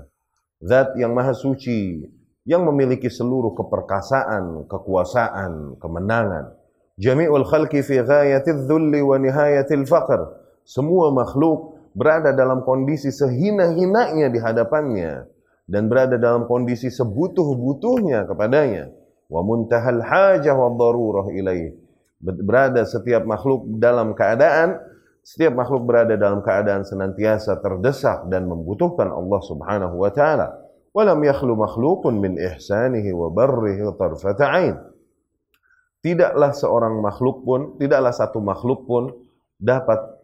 zat yang maha suci yang memiliki seluruh keperkasaan, kekuasaan, kemenangan Jami'ul khalqi fi ghayatil dhulli wa nihayatil faqr. Semua makhluk berada dalam kondisi sehina-hinanya di hadapannya dan berada dalam kondisi sebutuh-butuhnya kepadanya. Wa muntahal hajah wa darurah ilaih. Berada setiap makhluk dalam keadaan setiap makhluk berada dalam keadaan senantiasa terdesak dan membutuhkan Allah Subhanahu wa taala. Walam yakhlu makhluqun min ihsanihi wa barrihi tarfata 'ain tidaklah seorang makhluk pun, tidaklah satu makhluk pun dapat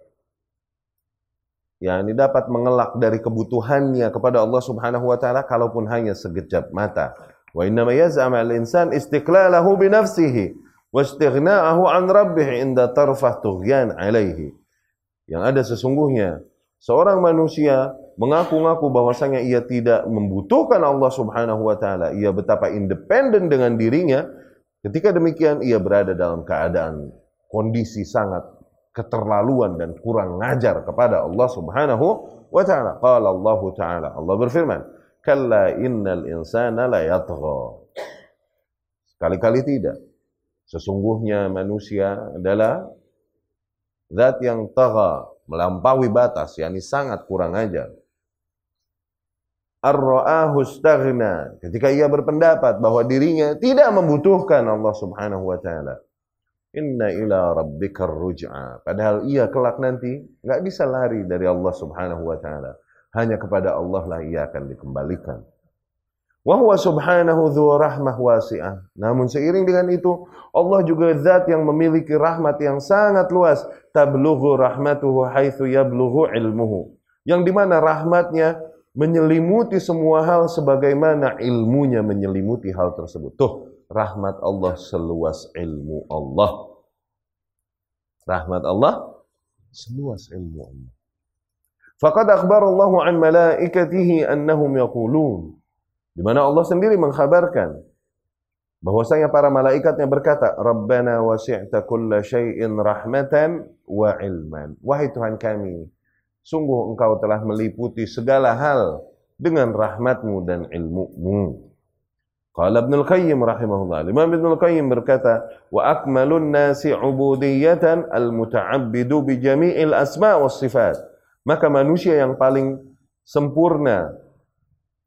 ya ini dapat mengelak dari kebutuhannya kepada Allah Subhanahu wa taala kalaupun hanya sekejap mata. Wa inna ma yaz'am al-insan istiqlalahu bi nafsihi wastighna'ahu an rabbih inda tarfah tughyan alaihi. Yang ada sesungguhnya seorang manusia mengaku-ngaku bahwasanya ia tidak membutuhkan Allah Subhanahu wa taala, ia betapa independen dengan dirinya, ketika demikian ia berada dalam keadaan kondisi sangat keterlaluan dan kurang ngajar kepada Allah Subhanahu wa taala. Qala Allah taala, Allah berfirman, "Kalla innal insana la yatgha." Sekali-kali tidak. Sesungguhnya manusia adalah zat yang tagha, melampaui batas, yakni sangat kurang ajar. Ar-ra'ahu ketika ia berpendapat bahwa dirinya tidak membutuhkan Allah Subhanahu wa taala. Inna ila rabbikar ruj'a. Padahal ia kelak nanti nggak bisa lari dari Allah Subhanahu wa taala. Hanya kepada Allah lah ia akan dikembalikan. Wahwa subhanahu dhu rahmah wasi'ah. Namun seiring dengan itu, Allah juga zat yang memiliki rahmat yang sangat luas. Tablughu rahmatuhu haithu yablughu ilmuhu. Yang di mana rahmatnya menyelimuti semua hal sebagaimana ilmunya menyelimuti hal tersebut. Tuh, rahmat Allah seluas ilmu Allah. Rahmat Allah seluas ilmu Allah. Faqad akhbarallahu an malaikatihi annahum yaqulun di mana Allah sendiri mengkhabarkan bahwasanya para malaikatnya berkata, "Rabbana wasi'ta kulla syai'in rahmatan wa ilman." Wahai Tuhan kami, sungguh Engkau telah meliputi segala hal dengan rahmatmu dan ilmumu. Qala Ibnu Al-Qayyim rahimahullah. Imam Ibnu Al-Qayyim berkata, "Wa akmalun nasi ubudiyatan al-muta'abbidu bi jami'il asma' was sifat." Maka manusia yang paling sempurna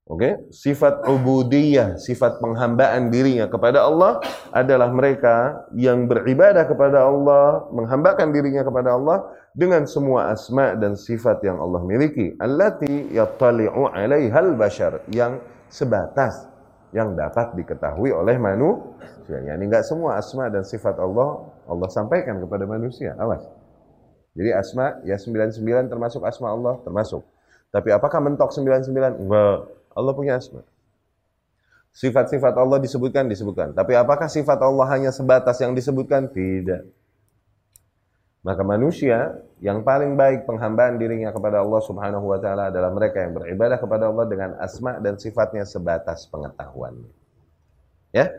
Oke, okay? sifat ubudiyah, sifat penghambaan dirinya kepada Allah adalah mereka yang beribadah kepada Allah, menghambakan dirinya kepada Allah dengan semua asma dan sifat yang Allah miliki. Allati yattali'u 'alaihal bashar yang sebatas yang dapat diketahui oleh manusia. Yani enggak semua asma dan sifat Allah Allah sampaikan kepada manusia. Awas. Jadi asma ya 99 termasuk asma Allah, termasuk. Tapi apakah mentok 99? Enggak. Allah punya asma. Sifat-sifat Allah disebutkan, disebutkan. Tapi apakah sifat Allah hanya sebatas yang disebutkan? Tidak. Maka manusia yang paling baik penghambaan dirinya kepada Allah Subhanahu wa taala adalah mereka yang beribadah kepada Allah dengan asma dan sifatnya sebatas pengetahuan, Ya?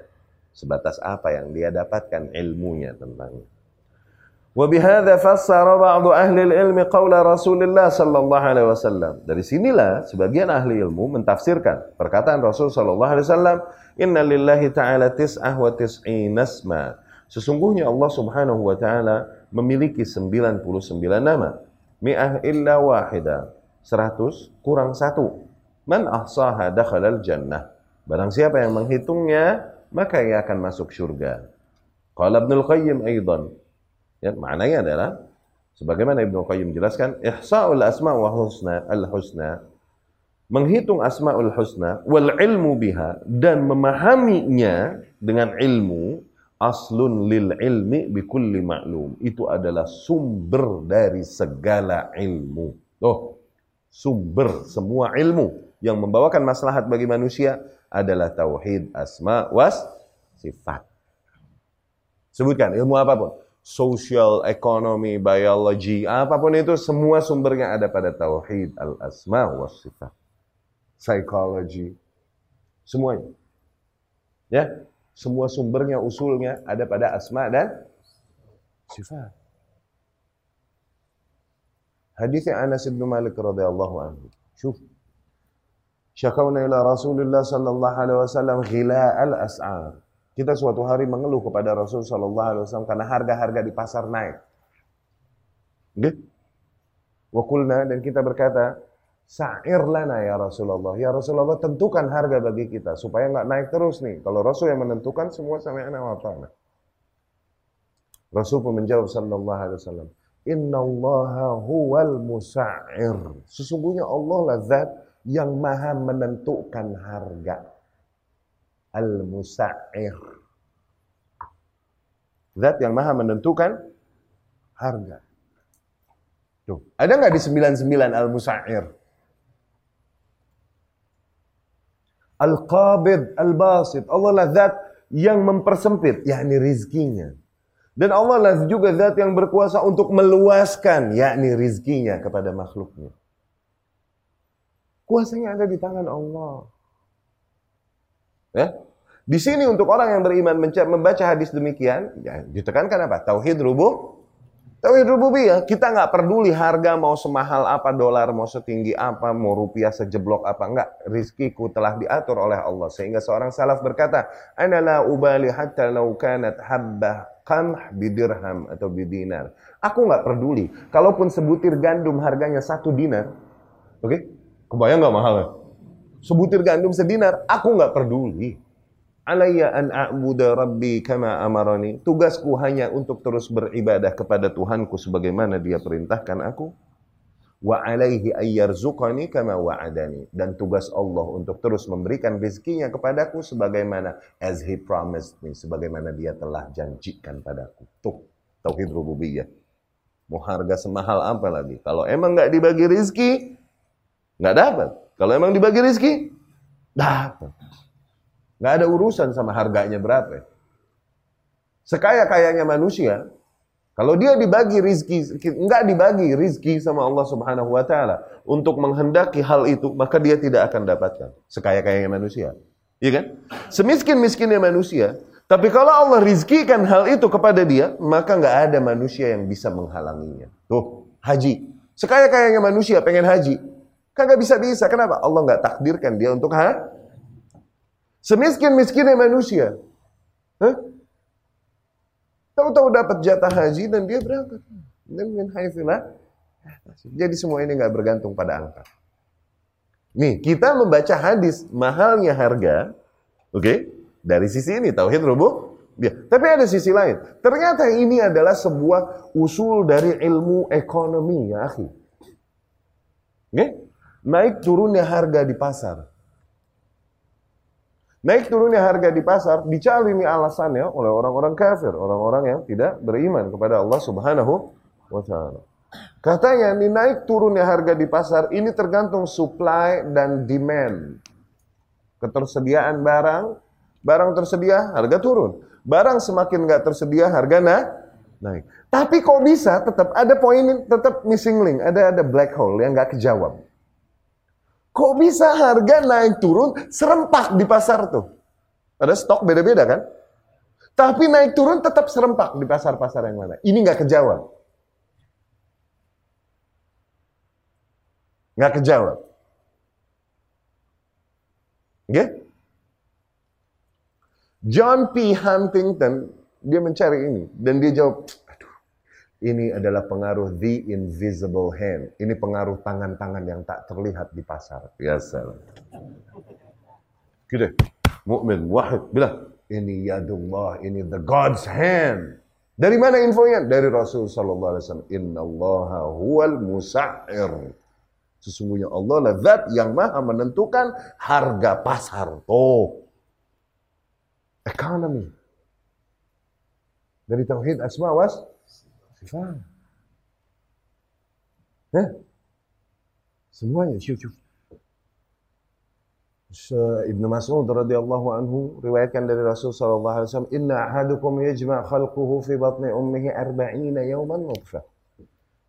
Sebatas apa yang dia dapatkan ilmunya tentangnya. Wa bihadza fassara ba'd ahli ilmi qaula Rasulullah sallallahu alaihi wasallam. Dari sinilah sebagian ahli ilmu mentafsirkan perkataan Rasul sallallahu alaihi wasallam, "Inna lillahi ta'ala tis'ah wa tis'ina Sesungguhnya Allah Subhanahu wa taala memiliki 99 nama. Mi'ah illa wahida. 100 kurang satu. Man ahsaha dakhalal jannah. Barang siapa yang menghitungnya, maka ia akan masuk surga. Qala Ibnu Qayyim aidan, Ya, maknanya adalah sebagaimana Ibnu Qayyim jelaskan, ihsa'ul asma wa husna al-husna menghitung asmaul husna wal ilmu biha dan memahaminya dengan ilmu aslun lil ilmi bi kulli ma'lum itu adalah sumber dari segala ilmu. Oh, sumber semua ilmu yang membawakan maslahat bagi manusia adalah tauhid asma was sifat. Sebutkan ilmu apa pun social, ekonomi, biologi, apa pun itu semua sumbernya ada pada tauhid al-asma wa sifat. Psikologi, semuanya. Ya, semua sumbernya, usulnya ada pada asma dan sifat. Hadisnya Anas bin Malik radhiyallahu anhu. Syuf. Syakawna ila Rasulullah sallallahu alaihi wasallam ghila al-as'ar. Kita suatu hari mengeluh kepada Rasul Shallallahu Alaihi Wasallam karena harga-harga di pasar naik. Gitu? Wakulna dan kita berkata, Sa'ir lana ya Rasulullah. Ya Rasulullah tentukan harga bagi kita supaya nggak naik terus nih. Kalau Rasul yang menentukan semua sama anak apa Rasul pun menjawab sallallahu alaihi wasallam, Inna Allah huwal musa'ir. Sesungguhnya Allah lah zat yang maha menentukan harga al-musa'ir. Zat yang maha menentukan harga. Tuh, ada nggak di 99 al-musa'ir? Al-qabid, al-basit. Allah lah zat yang mempersempit, yakni rizkinya. Dan Allah lah juga zat yang berkuasa untuk meluaskan, yakni rizkinya kepada makhluknya. Kuasanya ada di tangan Allah. Ya, di sini untuk orang yang beriman membaca hadis demikian, ya, ditekankan apa? Tauhid rubuh, tauhid rububiyah. Kita nggak peduli harga mau semahal apa, dolar mau setinggi apa, mau rupiah sejeblok apa enggak. Rizkiku telah diatur oleh Allah. Sehingga seorang salaf berkata, Ana la ubali hatta law kanat habbah qamh bidirham atau bidinar. Aku nggak peduli. Kalaupun sebutir gandum harganya satu dinar, oke? Okay? Kebayang nggak mahal? Sebutir gandum sedinar, aku nggak peduli. Alayya an a'budu rabbi kama amarani. Tugasku hanya untuk terus beribadah kepada Tuhanku sebagaimana dia perintahkan aku. Wa alaihi ayyarzuqani kama wa'adani. Dan tugas Allah untuk terus memberikan rezekinya kepadaku sebagaimana as he promised me. Sebagaimana dia telah janjikan padaku. Tuh, tauhid rububiyah. Mau harga semahal apa lagi? Kalau emang nggak dibagi rizki, nggak dapat. Kalau emang dibagi rizki, dapat. Nggak ada urusan sama harganya berapa. Sekaya-kayanya manusia, kalau dia dibagi rizki, enggak dibagi rizki sama Allah Subhanahu wa taala untuk menghendaki hal itu, maka dia tidak akan dapatkan sekaya-kayanya manusia. Iya kan? Semiskin-miskinnya manusia, tapi kalau Allah rizkikan hal itu kepada dia, maka enggak ada manusia yang bisa menghalanginya. Tuh, haji. Sekaya-kayanya manusia pengen haji, kagak bisa-bisa. Kenapa? Allah enggak takdirkan dia untuk ha? Semiskin-miskinnya manusia. Hah? Tahu-tahu dapat jatah haji dan dia berangkat. Dengan haitsulah. Jadi semua ini nggak bergantung pada angka. Nih, kita membaca hadis mahalnya harga, oke? Okay? Dari sisi ini tauhid rubuh. Ya. Tapi ada sisi lain. Ternyata ini adalah sebuah usul dari ilmu ekonomi ya, akhi. Oke? Okay? Naik turunnya harga di pasar. Naik turunnya harga di pasar dicari ini alasannya oleh orang-orang kafir, orang-orang yang tidak beriman kepada Allah Subhanahu wa taala. Katanya ini naik turunnya harga di pasar ini tergantung supply dan demand. Ketersediaan barang, barang tersedia, harga turun. Barang semakin nggak tersedia, harga na naik. Tapi kok bisa tetap ada poin tetap missing link, ada ada black hole yang nggak kejawab. Kok bisa harga naik turun serempak di pasar tuh? Ada stok beda-beda kan? Tapi naik turun tetap serempak di pasar-pasar yang mana. Ini nggak kejawab. Nggak kejawab. Oke? Okay? John P. Huntington, dia mencari ini. Dan dia jawab, ini adalah pengaruh the invisible hand. Ini pengaruh tangan-tangan yang tak terlihat di pasar. Biasa. Gitu. Mukmin wahid bilang, ini yadullah, ini the God's hand. Dari mana infonya? Dari Rasul sallallahu alaihi wasallam. Innallaha huwal musa'ir. Sesungguhnya Allah lah zat yang maha menentukan harga pasar. Oh. Economy. Dari tauhid asma was Sifat. Ya? Semuanya, syuf. Ibnu Mas'ud radhiyallahu anhu riwayatkan dari Rasul sallallahu alaihi wasallam inna ahadukum yajma' khalquhu fi batni ummihi arba'ina yawman nutfah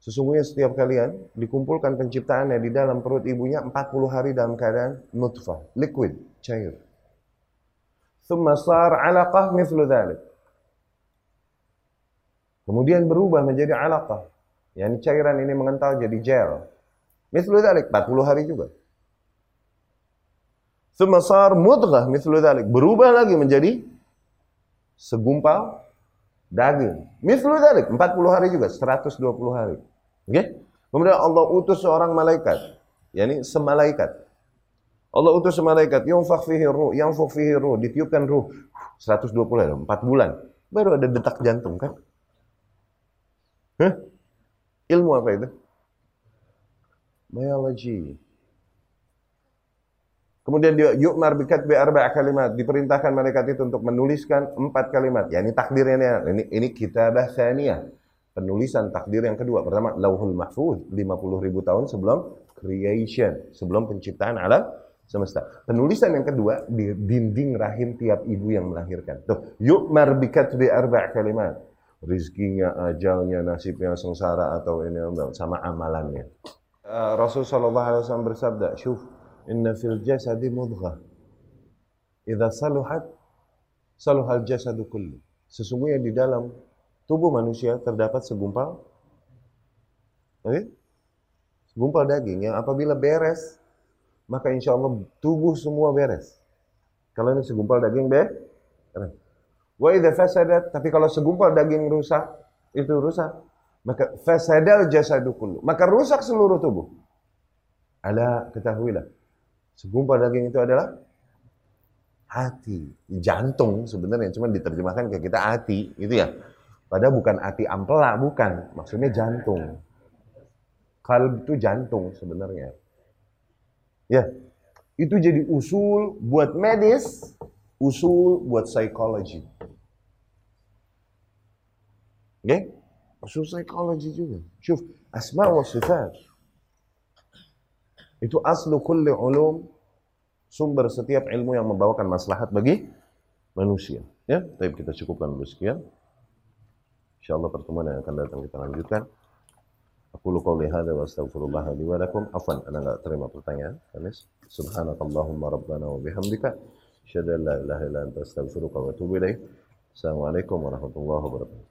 Sesungguhnya setiap kalian dikumpulkan penciptaannya di dalam perut ibunya 40 hari dalam keadaan nutfah, liquid, cair. Thumma sar 'alaqah mithlu dhalik. Kemudian berubah menjadi alaqah. Yang cairan ini mengental jadi gel. Mislu dalik, 40 hari juga. Semasar mudghah mislu dalik. Berubah lagi menjadi segumpal daging. Mislu dalik, 40 hari juga, 120 hari. Oke? Kemudian Allah utus seorang malaikat. yakni semalaikat. Allah utus semalaikat, yunfakh fihi ruh, yanfukh fihi ruh, ditiupkan ruh. 120 hari, 4 bulan. Baru ada detak jantung kan? Hah? Ilmu apa itu? Biology. Kemudian dia yu'mar bikat bi arba' kalimat. Diperintahkan malaikat itu untuk menuliskan empat kalimat. Ya ini takdirnya. Ini, ini kitabah thaniyah. Penulisan takdir yang kedua. Pertama, lauhul mahfuz. 50 ribu tahun sebelum creation. Sebelum penciptaan alam semesta. Penulisan yang kedua di dinding rahim tiap ibu yang melahirkan. Tuh, yu'mar bikat bi arba' kalimat rizkinya, ajalnya, nasibnya sengsara atau ini sama amalannya. Uh, Rasul sallallahu alaihi wasallam bersabda, "Syuf, inna fil jasadi mudghah. Idza saluhat saluhal jasadu kullu." Sesungguhnya di dalam tubuh manusia terdapat segumpal okay? segumpal daging yang apabila beres maka insya Allah tubuh semua beres. Kalau ini segumpal daging beres. Wa idza fasadat, tapi kalau segumpal daging rusak, itu rusak, maka fasadal jasadu kullu. Maka rusak seluruh tubuh. Ala ketahuilah. Segumpal daging itu adalah hati, jantung sebenarnya cuma diterjemahkan ke kita hati, gitu ya. Padahal bukan hati ampela, bukan. Maksudnya jantung. Kalb itu jantung sebenarnya. Ya, itu jadi usul buat medis, usul buat psikologi. Oke? Okay? Usul psikologi juga. Syuf, asma wa sifat. Itu aslu kulli ulum, sumber setiap ilmu yang membawakan maslahat bagi manusia. Ya, tapi kita cukupkan dulu sekian. Insyaallah pertemuan yang akan datang kita lanjutkan. Aku qauli hadza wa astaghfirullah li wa lakum. Afwan, ana enggak terima pertanyaan. Anis. Subhanakallahumma rabbana wa bihamdika asyhadu an la ilaha illa anta astaghfiruka wa atubu. Assalamualaikum warahmatullahi wabarakatuh.